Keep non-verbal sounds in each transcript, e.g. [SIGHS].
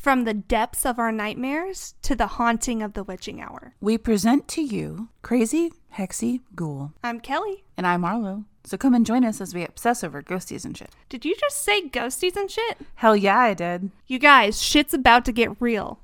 From the depths of our nightmares to the haunting of the witching hour. We present to you Crazy Hexy Ghoul. I'm Kelly. And I'm Arlo. So come and join us as we obsess over ghosties and shit. Did you just say ghosties and shit? Hell yeah, I did. You guys, shit's about to get real.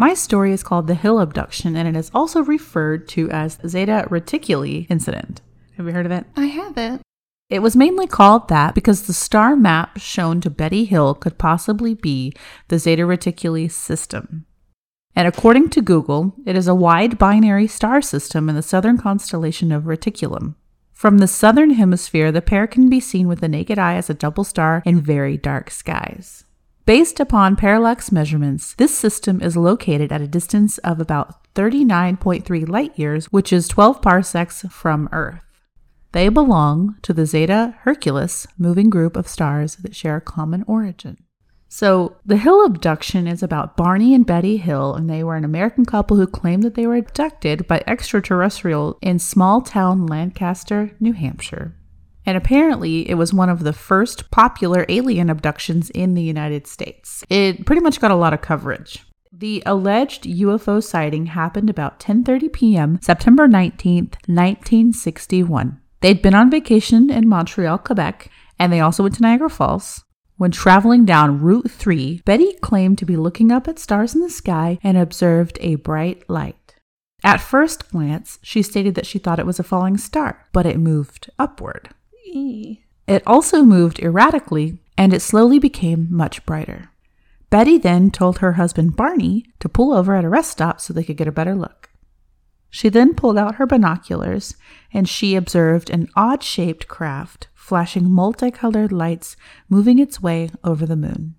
My story is called the Hill Abduction, and it is also referred to as Zeta Reticuli incident. Have you heard of it? I haven't. It was mainly called that because the star map shown to Betty Hill could possibly be the Zeta Reticuli system. And according to Google, it is a wide binary star system in the southern constellation of Reticulum. From the southern hemisphere, the pair can be seen with the naked eye as a double star in very dark skies. Based upon parallax measurements, this system is located at a distance of about 39.3 light years, which is 12 parsecs from Earth. They belong to the Zeta Herculis moving group of stars that share a common origin. So, the Hill abduction is about Barney and Betty Hill, and they were an American couple who claimed that they were abducted by extraterrestrial in small town Lancaster, New Hampshire. And apparently, it was one of the first popular alien abductions in the United States. It pretty much got a lot of coverage. The alleged UFO sighting happened about 10:30 p.m. September 19th, 1961. They'd been on vacation in Montreal, Quebec, and they also went to Niagara Falls. When traveling down Route 3, Betty claimed to be looking up at stars in the sky and observed a bright light. At first glance, she stated that she thought it was a falling star, but it moved upward. It also moved erratically and it slowly became much brighter. Betty then told her husband Barney to pull over at a rest stop so they could get a better look. She then pulled out her binoculars and she observed an odd shaped craft flashing multicolored lights moving its way over the moon.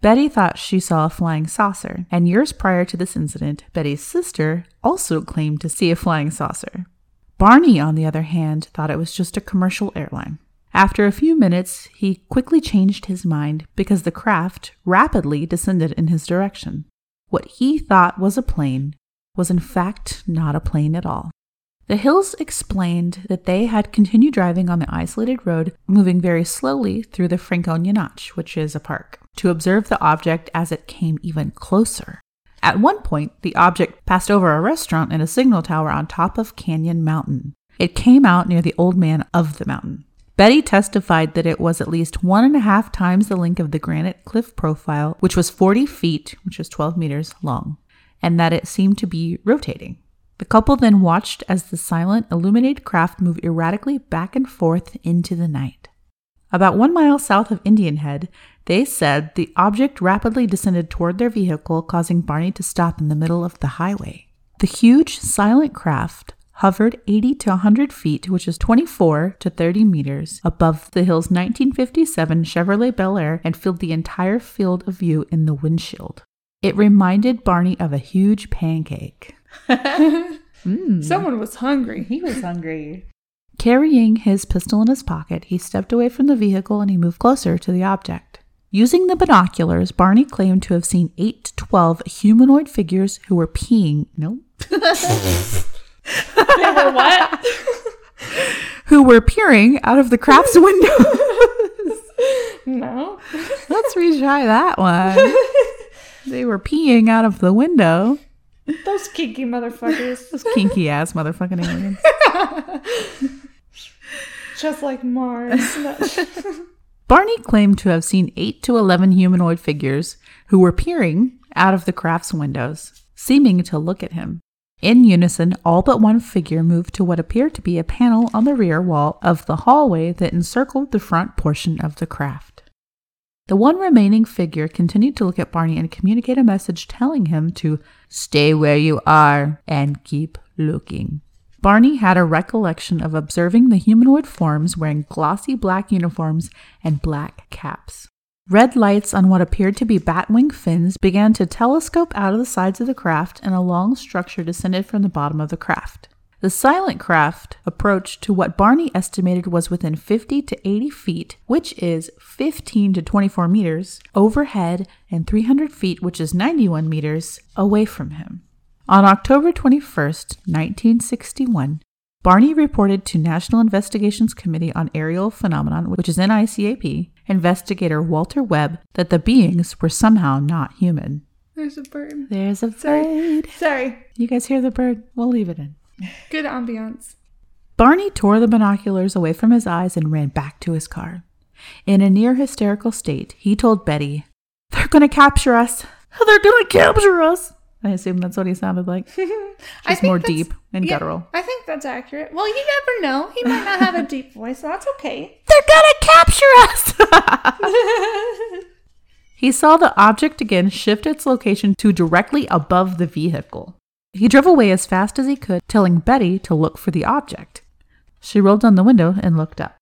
Betty thought she saw a flying saucer, and years prior to this incident, Betty's sister also claimed to see a flying saucer. Barney, on the other hand, thought it was just a commercial airline. After a few minutes, he quickly changed his mind because the craft rapidly descended in his direction. What he thought was a plane was in fact not a plane at all. The Hills explained that they had continued driving on the isolated road, moving very slowly through the Franconia Notch, which is a park, to observe the object as it came even closer. At one point, the object passed over a restaurant and a signal tower on top of Cannon Mountain. It came out near the old man of the mountain. Betty testified that it was at least one and a half times the length of the granite cliff profile, which was 40 feet, which is 12 meters long, and that it seemed to be rotating. The couple then watched as the silent, illuminated craft moved erratically back and forth into the night. About one mile south of Indian Head, they said the object rapidly descended toward their vehicle, causing Barney to stop in the middle of the highway. The huge, silent craft hovered 80 to 100 feet, which is 24 to 30 meters, above the hill's 1957 Chevrolet Bel Air and filled the entire field of view in the windshield. It reminded Barney of a huge pancake. [LAUGHS] [LAUGHS] mm. Someone was hungry. He was hungry. Carrying his pistol in his pocket, he stepped away from the vehicle and he moved closer to the object. Using the binoculars, Barney claimed to have seen 8 to 12 humanoid figures who were peeing. No. they were what? [LAUGHS] who were peering out of the craft's windows. [LAUGHS] no. [LAUGHS] Let's retry that one. They were peeing out of the window. Those kinky motherfuckers. Those kinky ass motherfucking aliens. Just like Mars. [LAUGHS] Barney claimed to have seen 8 to 11 humanoid figures who were peering out of the craft's windows, seeming to look at him. In unison, all but one figure moved to what appeared to be a panel on the rear wall of the hallway that encircled the front portion of the craft. The one remaining figure continued to look at Barney and communicate a message telling him to stay where you are and keep looking. Barney had a recollection of observing the humanoid forms wearing glossy black uniforms and black caps. Red lights on what appeared to be batwing fins began to telescope out of the sides of the craft, and a long structure descended from the bottom of the craft. The silent craft approached to what Barney estimated was within 50 to 80 feet, which is 15 to 24 meters, overhead and 300 feet, which is 91 meters, away from him. On October 21st, 1961, Barney reported to National Investigations Committee on Aerial Phenomenon, which is NICAP, investigator Walter Webb, that the beings were somehow not human. There's a bird. There's a Sorry. bird. Sorry. You guys hear the bird? We'll leave it in. Good ambiance. Barney tore the binoculars away from his eyes and ran back to his car. In a near hysterical state, he told Betty, They're going to capture us. They're going to capture us. I assume that's what he sounded like. [LAUGHS] Just more deep and yeah, guttural. I think that's accurate. Well, you never know. He might not have a [LAUGHS] deep voice. So that's okay. They're going to capture us. [LAUGHS] he saw the object again shift its location to directly above the vehicle. He drove away as fast as he could, telling Betty to look for the object. She rolled down the window and looked up.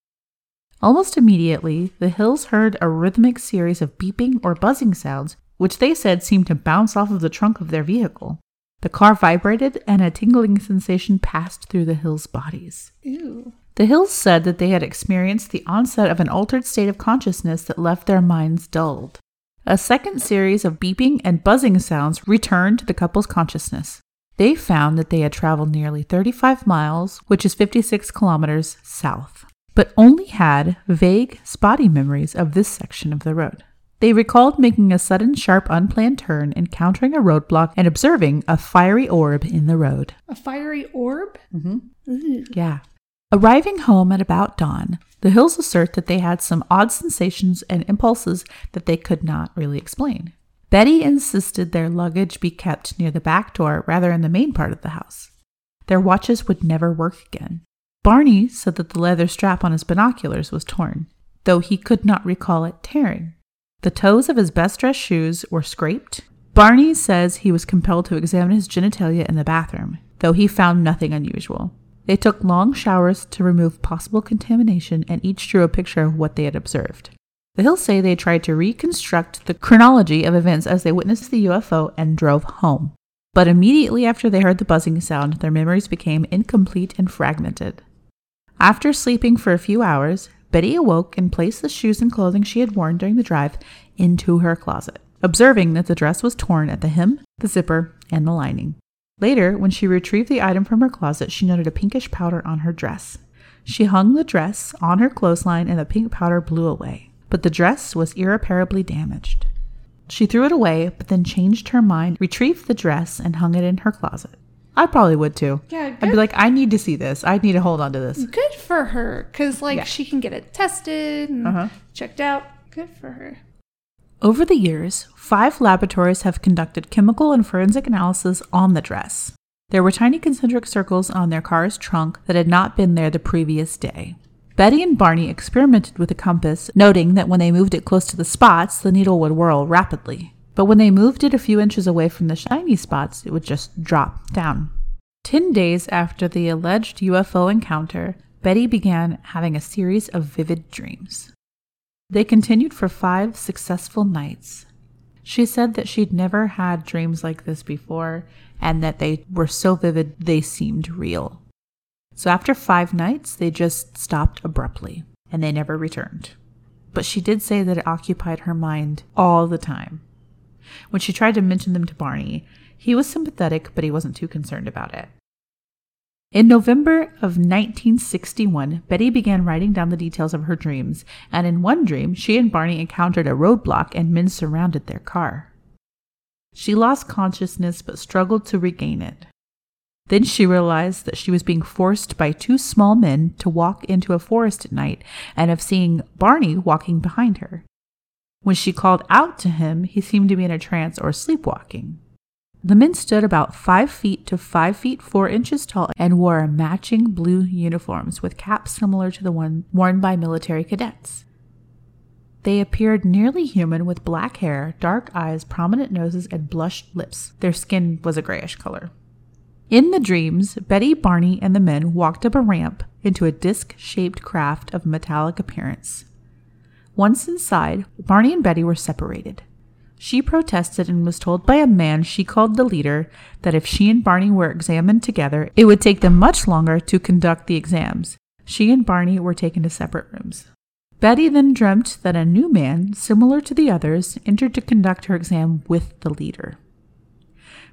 Almost immediately, the Hills heard a rhythmic series of beeping or buzzing sounds, which they said seemed to bounce off of the trunk of their vehicle. The car vibrated and a tingling sensation passed through the Hills' bodies. Ew. The Hills said that they had experienced the onset of an altered state of consciousness that left their minds dulled. A second series of beeping and buzzing sounds returned to the couple's consciousness. They found that they had traveled nearly 35 miles, which is 56 kilometers south, but only had vague, spotty memories of this section of the road. They recalled making a sudden, sharp, unplanned turn, encountering a roadblock, and observing a fiery orb in the road. A fiery orb? Mm-hmm. Yeah. Arriving home at about dawn, the Hills assert that they had some odd sensations and impulses that they could not really explain. Betty insisted their luggage be kept near the back door rather than the main part of the house. Their watches would never work again. Barney said that the leather strap on his binoculars was torn, though he could not recall it tearing. The toes of his best dressed shoes were scraped. Barney says he was compelled to examine his genitalia in the bathroom, though he found nothing unusual. They took long showers to remove possible contamination and each drew a picture of what they had observed. The Hills say they tried to reconstruct the chronology of events as they witnessed the UFO and drove home. But immediately after they heard the buzzing sound, their memories became incomplete and fragmented. After sleeping for a few hours, Betty awoke and placed the shoes and clothing she had worn during the drive into her closet, observing that the dress was torn at the hem, the zipper, and the lining. Later, when she retrieved the item from her closet, she noted a pinkish powder on her dress. She hung the dress on her clothesline and the pink powder blew away, but the dress was irreparably damaged. She threw it away, but then changed her mind, retrieved the dress, and hung it in her closet. I probably would too. Yeah, I'd be like, I need to see this. I need to hold on to this. good for her. Because, like, Yeah. she can get it tested and Uh-huh. checked out. Good for her. Over the years, five laboratories have conducted chemical and forensic analysis on the dress. There were tiny concentric circles on their car's trunk that had not been there the previous day. Betty and Barney experimented with a compass, noting that when they moved it close to the spots, the needle would whirl rapidly. But when they moved it a few inches away from the shiny spots, it would just drop down. Ten days after the alleged UFO encounter, Betty began having a series of vivid dreams. They continued for five successful nights. She said that she'd never had dreams like this before and that they were so vivid they seemed real. So after five nights, they just stopped abruptly and they never returned. But she did say that it occupied her mind all the time. When she tried to mention them to Barney, he was sympathetic, but he wasn't too concerned about it. In November of 1961, Betty began writing down the details of her dreams, and in one dream, she and Barney encountered a roadblock and men surrounded their car. She lost consciousness but struggled to regain it. Then she realized that she was being forced by two small men to walk into a forest at night and of seeing Barney walking behind her. When she called out to him, he seemed to be in a trance or sleepwalking. The men stood about five feet to five feet four inches tall and wore matching blue uniforms with caps similar to the one worn by military cadets. They appeared nearly human with black hair, dark eyes, prominent noses, and blushed lips. Their skin was a grayish color. In the dreams, Betty, Barney, and the men walked up a ramp into a disc shaped craft of metallic appearance. Once inside, Barney and Betty were separated. She protested and was told by a man she called the leader that if she and Barney were examined together, it would take them much longer to conduct the exams. She and Barney were taken to separate rooms. Betty then dreamt that a new man, similar to the others, entered to conduct her exam with the leader.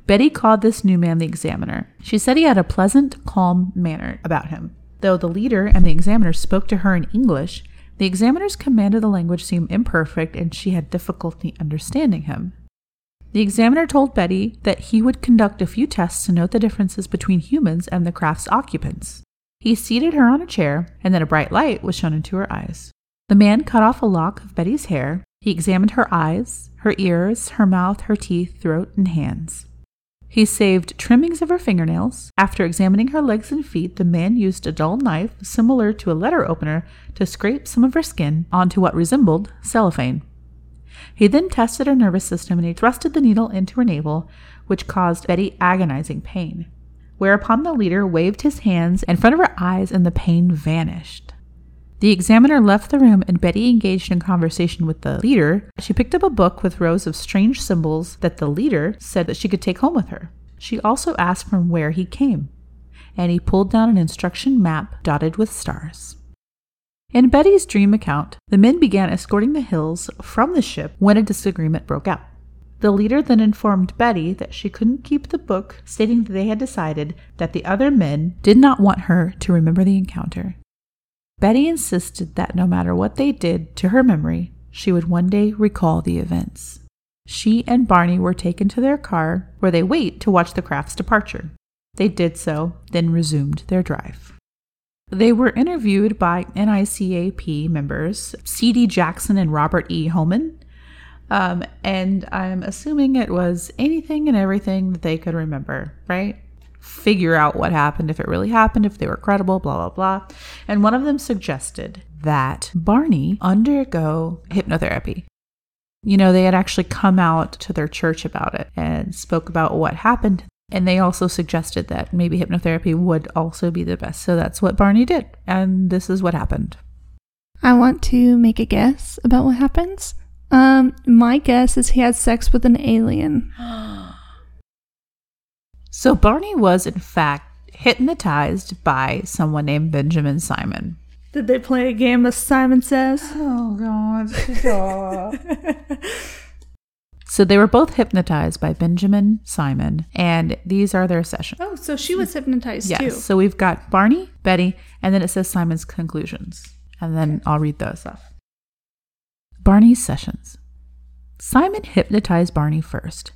Betty called this new man the examiner. She said he had a pleasant, calm manner about him. Though the leader and the examiner spoke to her in English, the examiner's command of the language seemed imperfect and she had difficulty understanding him. The examiner told Betty that he would conduct a few tests to note the differences between humans and the craft's occupants. He seated her on a chair, and then a bright light was shone into her eyes. The man cut off a lock of Betty's hair. He examined her eyes, her ears, her mouth, her teeth, throat, and hands. He saved trimmings of her fingernails. After examining her legs and feet, the man used a dull knife, similar to a letter opener, to scrape some of her skin onto what resembled cellophane. He then tested her nervous system and he thrusted the needle into her navel, which caused Betty agonizing pain. Whereupon the leader waved his hands in front of her eyes and the pain vanished. The examiner left the room and Betty engaged in conversation with the leader. She picked up a book with rows of strange symbols that the leader said that she could take home with her. She also asked from where he came, and he pulled down an instruction map dotted with stars. In Betty's dream account, the men began escorting the Hills from the ship when a disagreement broke out. The leader then informed Betty that she couldn't keep the book, stating that they had decided that the other men did not want her to remember the encounter. Betty insisted that no matter what they did to her memory, she would one day recall the events. She and Barney were taken to their car, where they wait to watch the craft's departure. They did so, then resumed their drive. They were interviewed by NICAP members C.D. Jackson and Robert E. Hohman, um, and I'm assuming it was anything and everything that they could remember, right? Figure out what happened, if it really happened, if they were credible, blah, blah, blah. And one of them suggested that Barney undergo hypnotherapy. You know, they had actually come out to their church about it and spoke about what happened. And they also suggested that maybe hypnotherapy would also be the best. So that's what Barney did. And this is what happened. I want to make a guess about what happens. Um, my guess is he had sex with an alien. [GASPS] [GASPS] [GASPS] So Barney was, in fact, hypnotized by someone named Benjamin Simon. Did they play a game of Simon Says? Oh, God. [LAUGHS] so they were both hypnotized by Benjamin Simon, and these are their sessions. Oh, so she was hypnotized yes. too. So we've got Barney, Betty, and then it says Simon's conclusions. And then I'll read those off. Barney's sessions. Simon hypnotized Barney first.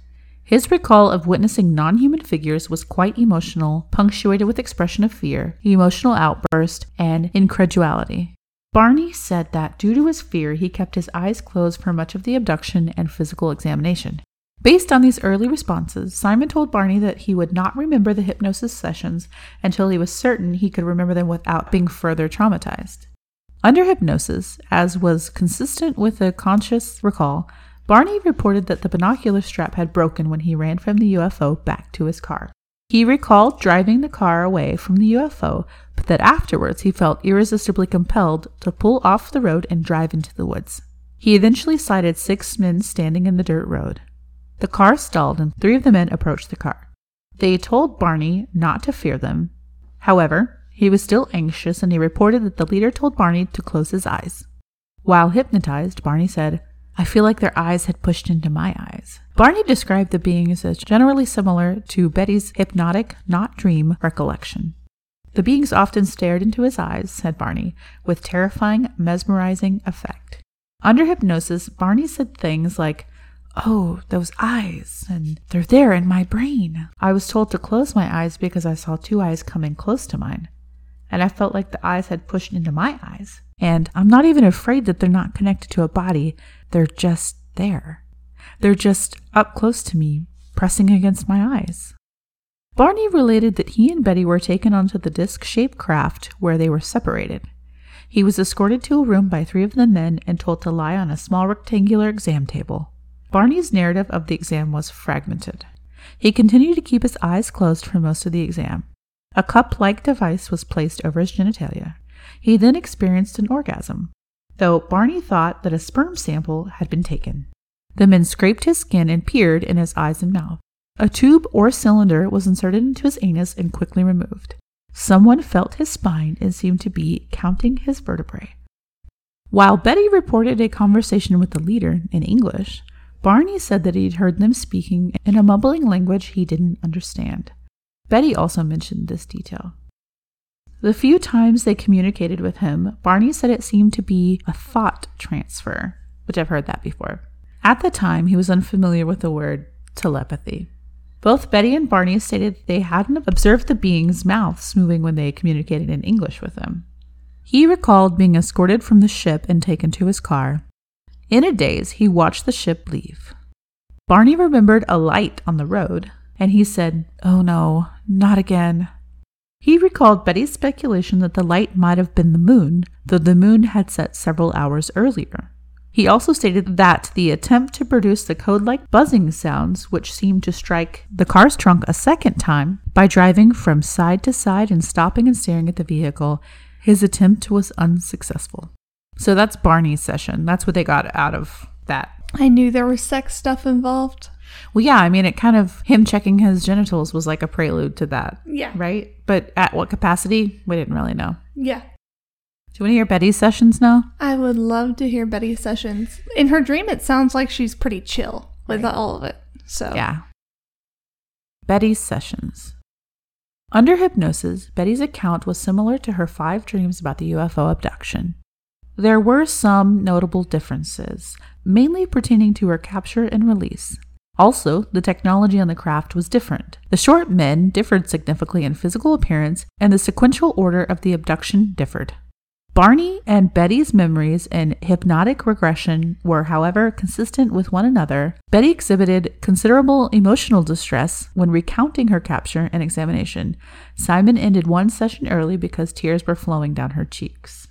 His recall of witnessing non human figures was quite emotional, punctuated with expression of fear, emotional outburst, and incredulity. Barney said that due to his fear, he kept his eyes closed for much of the abduction and physical examination. Based on these early responses, Simon told Barney that he would not remember the hypnosis sessions until he was certain he could remember them without being further traumatized. Under hypnosis, as was consistent with a conscious recall, Barney reported that the binocular strap had broken when he ran from the UFO back to his car. He recalled driving the car away from the UFO, but that afterwards he felt irresistibly compelled to pull off the road and drive into the woods. He eventually sighted six men standing in the dirt road. The car stalled and three of the men approached the car. They told Barney not to fear them. However, he was still anxious and he reported that the leader told Barney to close his eyes. While hypnotized, Barney said, I feel like their eyes had pushed into my eyes. Barney described the beings as generally similar to Betty's hypnotic, not dream, recollection. The beings often stared into his eyes, said Barney, with terrifying, mesmerizing effect. Under hypnosis, Barney said things like, Oh, those eyes, and they're there in my brain. I was told to close my eyes because I saw two eyes coming close to mine, and I felt like the eyes had pushed into my eyes. And I'm not even afraid that they're not connected to a body, they're just there. They're just up close to me, pressing against my eyes. Barney related that he and Betty were taken onto the disc shaped craft where they were separated. He was escorted to a room by three of the men and told to lie on a small rectangular exam table. Barney's narrative of the exam was fragmented. He continued to keep his eyes closed for most of the exam. A cup like device was placed over his genitalia. He then experienced an orgasm though Barney thought that a sperm sample had been taken. The men scraped his skin and peered in his eyes and mouth. A tube or cylinder was inserted into his anus and quickly removed. Someone felt his spine and seemed to be counting his vertebrae. While Betty reported a conversation with the leader in English, Barney said that he'd heard them speaking in a mumbling language he didn't understand. Betty also mentioned this detail. The few times they communicated with him, Barney said it seemed to be a thought transfer, which I've heard that before. At the time, he was unfamiliar with the word telepathy. Both Betty and Barney stated they hadn't observed the beings' mouths moving when they communicated in English with him. He recalled being escorted from the ship and taken to his car. In a daze, he watched the ship leave. Barney remembered a light on the road, and he said, Oh no, not again. He recalled Betty's speculation that the light might have been the moon, though the moon had set several hours earlier. He also stated that the attempt to produce the code like buzzing sounds, which seemed to strike the car's trunk a second time by driving from side to side and stopping and staring at the vehicle, his attempt was unsuccessful. So that's Barney's session. That's what they got out of that. I knew there was sex stuff involved. Well, yeah, I mean, it kind of, him checking his genitals was like a prelude to that, Yeah. right? But at what capacity? We didn't really know. Yeah. Do you want to hear Betty's sessions now? I would love to hear Betty's sessions. In her dream, it sounds like she's pretty chill with all of it. So, Yeah. Betty's sessions. Under hypnosis, Betty's account was similar to her five dreams about the UFO abduction. There were some notable differences, mainly pertaining to her capture and release. Also, the technology on the craft was different. The short men differed significantly in physical appearance, and the sequential order of the abduction differed. Barney and Betty's memories and hypnotic regression were, however, consistent with one another. Betty exhibited considerable emotional distress when recounting her capture and examination. Simon ended one session early because tears were flowing down her cheeks.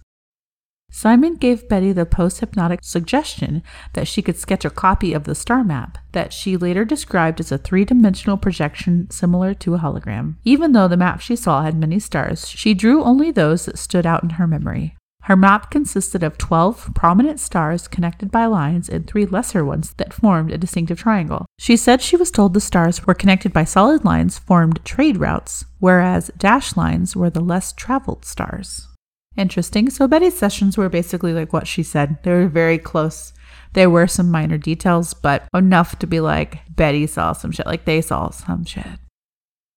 Simon gave Betty the post hypnotic suggestion that she could sketch a copy of the star map that she later described as a three dimensional projection similar to a hologram. Even though the map she saw had many stars, she drew only those that stood out in her memory. Her map consisted of 12 prominent stars connected by lines and three lesser ones that formed a distinctive triangle. She said she was told the stars were connected by solid lines formed trade routes, whereas dash lines were the less traveled stars. Interesting. So Betty's sessions were basically like what she said. They were very close. There were some minor details, but enough to be like Betty saw some shit, like they saw some shit.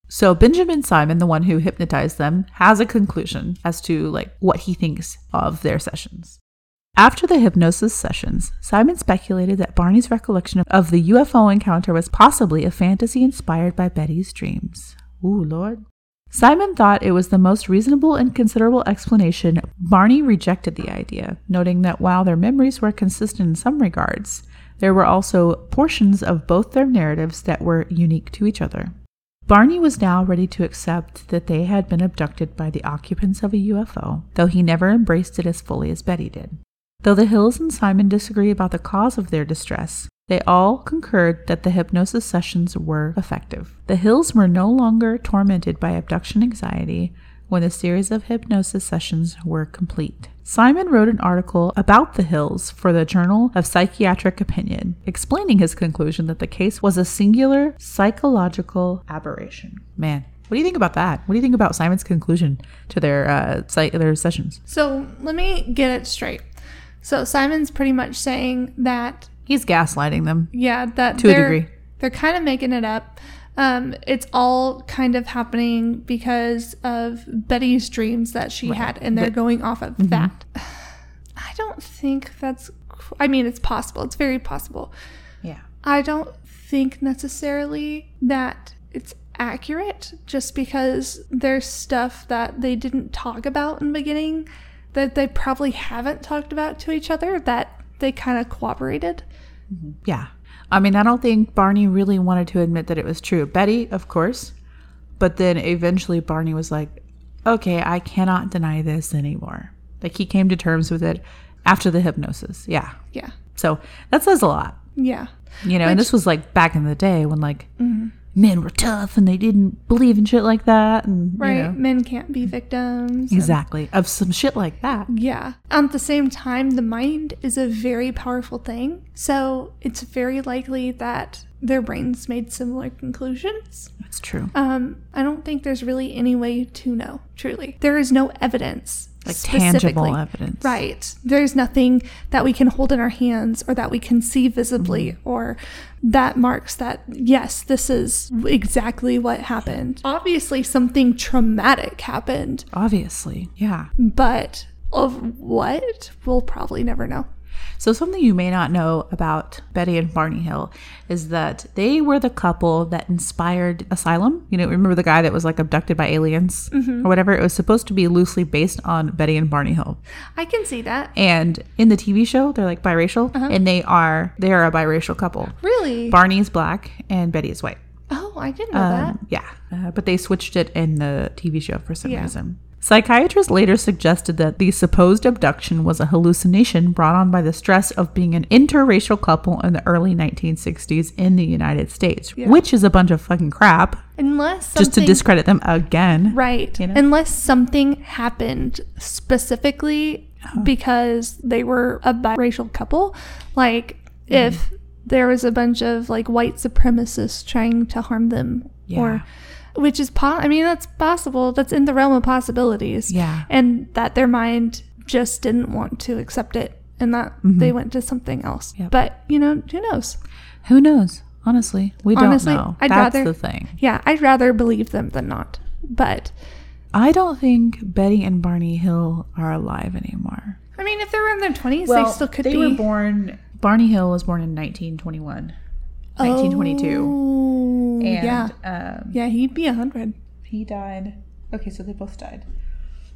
So Benjamin Simon, the one who hypnotized them, has a conclusion as to like what he thinks of their sessions. After the hypnosis sessions, Simon speculated that Barney's recollection of the UFO encounter was possibly a fantasy inspired by Betty's dreams. Ooh, Lord. Simon thought it was the most reasonable and considerable explanation. Barney rejected the idea, noting that while their memories were consistent in some regards, there were also portions of both their narratives that were unique to each other. Barney was now ready to accept that they had been abducted by the occupants of a UFO, though he never embraced it as fully as Betty did. Though the Hills and Simon disagree about the cause of their distress, they all concurred that the hypnosis sessions were effective. The Hills were no longer tormented by abduction anxiety when the series of hypnosis sessions were complete. Simon wrote an article about the Hills for the Journal of Psychiatric Opinion, explaining his conclusion that the case was a singular psychological aberration. Man, what do you think about that? What do you think about Simon's conclusion to their uh, psych- their sessions? So let me get it straight. So Simon's pretty much saying that He's gaslighting them. yeah, that To a they're, degree. They're kind of making it up. Um, it's all kind of happening because of Betty's dreams that she had, and they're But- going off of Mm-hmm. that. [SIGHS] I don't think that's. I mean, it's possible. It's very possible. Yeah. I don't think necessarily that it's accurate just because there's stuff that they didn't talk about in the beginning that they probably haven't talked about to each other that they kind of cooperated. Mm-hmm. Yeah. I mean, I don't think Barney really wanted to admit that it was true. Betty, of course. But then eventually Barney was like, okay, I cannot deny this anymore. Like he came to terms with it after the hypnosis. Yeah. Yeah. So that says a lot, Yeah. you know, and this was like back in the day when like mm-hmm. Men were tough and they didn't believe in shit like that. And, you Right. know. Men can't be victims. and- Exactly. Of some shit like that. Yeah. At the same time, the mind is a very powerful thing. So it's very likely that their brains made similar conclusions. That's true. Um, I don't think there's really any way to know, truly. There is no evidence. Like tangible evidence. Right. There's nothing that we can hold in our hands or that we can see visibly Mm-hmm. or that marks that, yes, this is exactly what happened. Obviously, something traumatic happened, Obviously. Yeah. but of what, we'll probably never know. So, something you may not know about Betty and Barney Hill is that they were the couple that inspired Asylum. You know, remember the guy that was like abducted by aliens or whatever? It was supposed to be loosely based on Betty and Barney Hill. I can see that. And in the TV show, they're like biracial, and they are they are a biracial couple. Really? Barney is black and Betty is white. oh, I didn't know that. Um, yeah, uh, but they switched it in the TV show for some Yeah. reason. Psychiatrists later suggested that the supposed abduction was a hallucination brought on by the stress of being an interracial couple in the early 1960s in the United States, Yeah. which is a bunch of fucking crap, Unless just to discredit them again. Right. you know? Unless something happened specifically Uh-huh. because they were a biracial couple. Like if Mm-hmm. there was a bunch of like white supremacists trying to harm them Yeah. or which is po- I mean that's possible. That's in the realm of possibilities. Yeah. And that their mind just didn't want to accept it and that they went to something else. Mm-hmm. Yep. But, you know, who knows? Who knows? Honestly, we Honestly, don't know. I'd That's rather- the thing. Yeah, I'd rather believe them than not. But I don't think Betty and Barney Hill are alive anymore. I mean, if they were in their 20s, they still could they be. were born. Barney Hill was born in 1921, 1922, Oh, and yeah. um, Yeah, he'd be 100. he died. Okay, so they both died.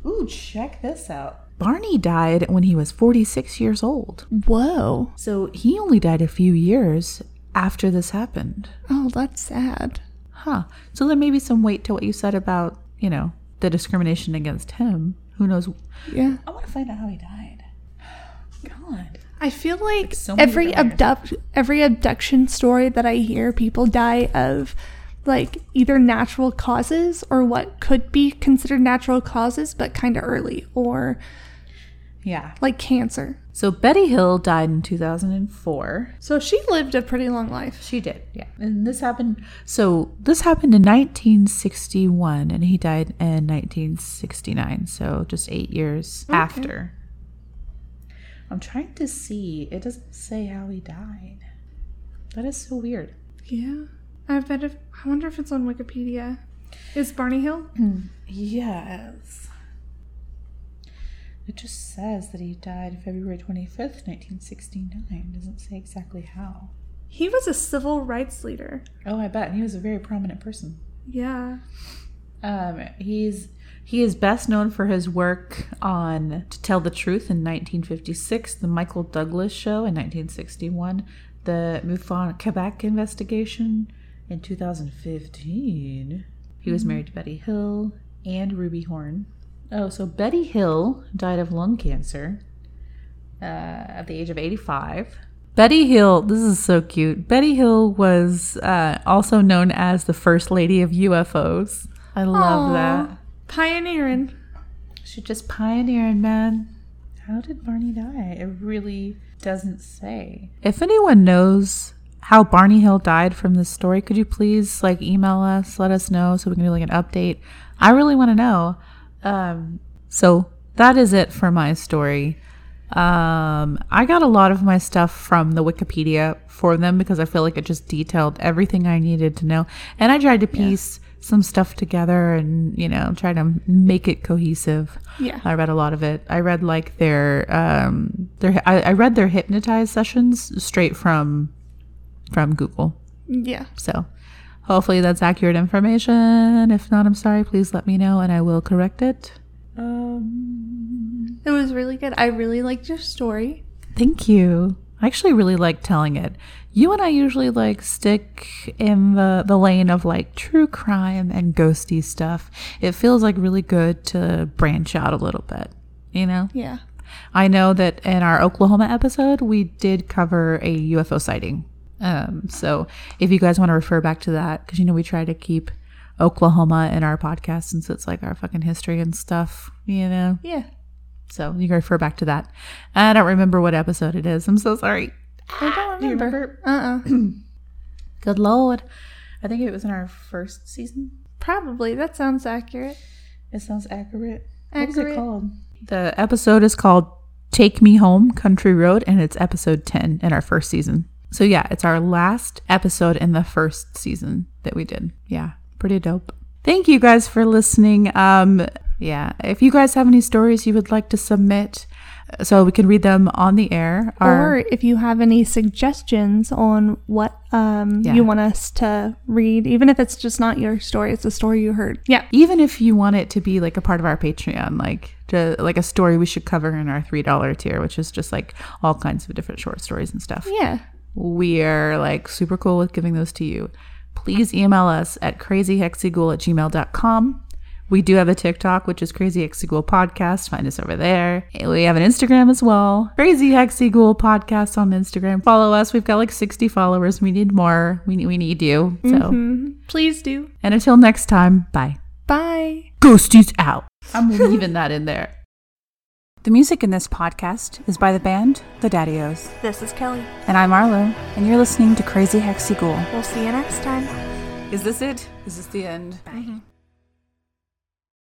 Ooh, check this out. Barney died when he was 46 years old. Whoa. So he only died a few years after this happened. Oh, that's sad. Huh. So there may be some weight to what you said about, you know, the discrimination against him. Who knows? Yeah. I want to find out how he died. [SIGHS] God. I feel like, so every abduct every abduction story that I hear, people die of like either natural causes or what could be considered natural causes, but kind of early, or Yeah. like cancer. So Betty Hill died in 2004. So she lived a pretty long life. She did, yeah. And this happened. So this happened in 1961, and he died in 1969. So just eight years after. I'm trying to see. It doesn't say how he died. That is so weird. Yeah. I bet if I wonder if it's on Wikipedia. Is Barney Hill? Yes. It just says that he died February 25th, 1969. It doesn't say exactly how. He was a civil rights leader. Oh, I bet. And he was a very prominent person. Yeah. Um, he's he is best known for his work on To Tell the Truth in 1956, The Michael Douglas Show in 1961, The Mufon Quebec Investigation in 2015. He was married to Betty Hill and Ruby Horn. Oh, so Betty Hill died of lung cancer uh, at the age of 85. Betty Hill, this is so cute. Betty Hill was uh, also known as the First Lady of UFOs. I love Aw. that. Pioneering. She just pioneering, man. How did Barney die? It really doesn't say. If anyone knows how Barney Hill died from this story, could you please like email us, let us know so we can do like an update? I really want to know. Um, so that is it for my story. Um, I got a lot of my stuff from the Wikipedia for them because I feel like it just detailed everything I needed to know. And I tried to piece some stuff together and, you know, try to make it cohesive. Yeah. I read a lot of it. I read like their um their I, I read their hypnotized sessions straight from from Google. Yeah. So hopefully that's accurate information. If not, I'm sorry. Please let me know and I will correct it. Um It was really good. I really liked your story. Thank you. I actually really like telling it. You and I usually like stick in the, the lane of like true crime and ghosty stuff. It feels like really good to branch out a little bit, you know? Yeah. I know that in our Oklahoma episode, we did cover a UFO sighting. Um, so if you guys want to refer back to that, because you know we try to keep Oklahoma in our podcast since it's like our fucking history and stuff, you know. Yeah. So you can refer back to that. I don't remember what episode it is. I'm so sorry. I don't Do you remember. Uh uh [CLEARS THROAT] Good lord. I think it was in our first season. Probably. That sounds accurate. It sounds accurate. Accurate. What is it called? The episode is called Take Me Home Country Road, and it's episode 10 in our first season. So, yeah, it's our last episode in the first season that we did. Yeah, pretty dope. Thank you guys for listening. Um, yeah, if you guys have any stories you would like to submit so we can read them on the air, Or if you have any suggestions on what um, Yeah. you want us to read, even if it's just not your story, it's a story you heard. Yeah. even if you want it to be like a part of our Patreon, like to, like a story we should cover in our three dollar tier, which is just like all kinds of different short stories and stuff. Yeah. We are like super cool with giving those to you. Please email us at crazyhexyghoul at gmail.com. We do have a TikTok, which is Crazy Hexyghoul Podcast. Find us over there. We have an Instagram as well. Crazy Hexyghoul Podcast on Instagram. Follow us. We've got like 60 followers. We need more. We, we need you. So, Mhm. Please do. and until next time, bye. Bye. Ghosties out. I'm leaving that in there. The music in this podcast is by the band The Daddios. This is Kelly. And I'm Arlo, and you're listening to Crazy Hexy Ghoul. We'll see you next time. Is this it? Is this the end? Bye. Mm-hmm.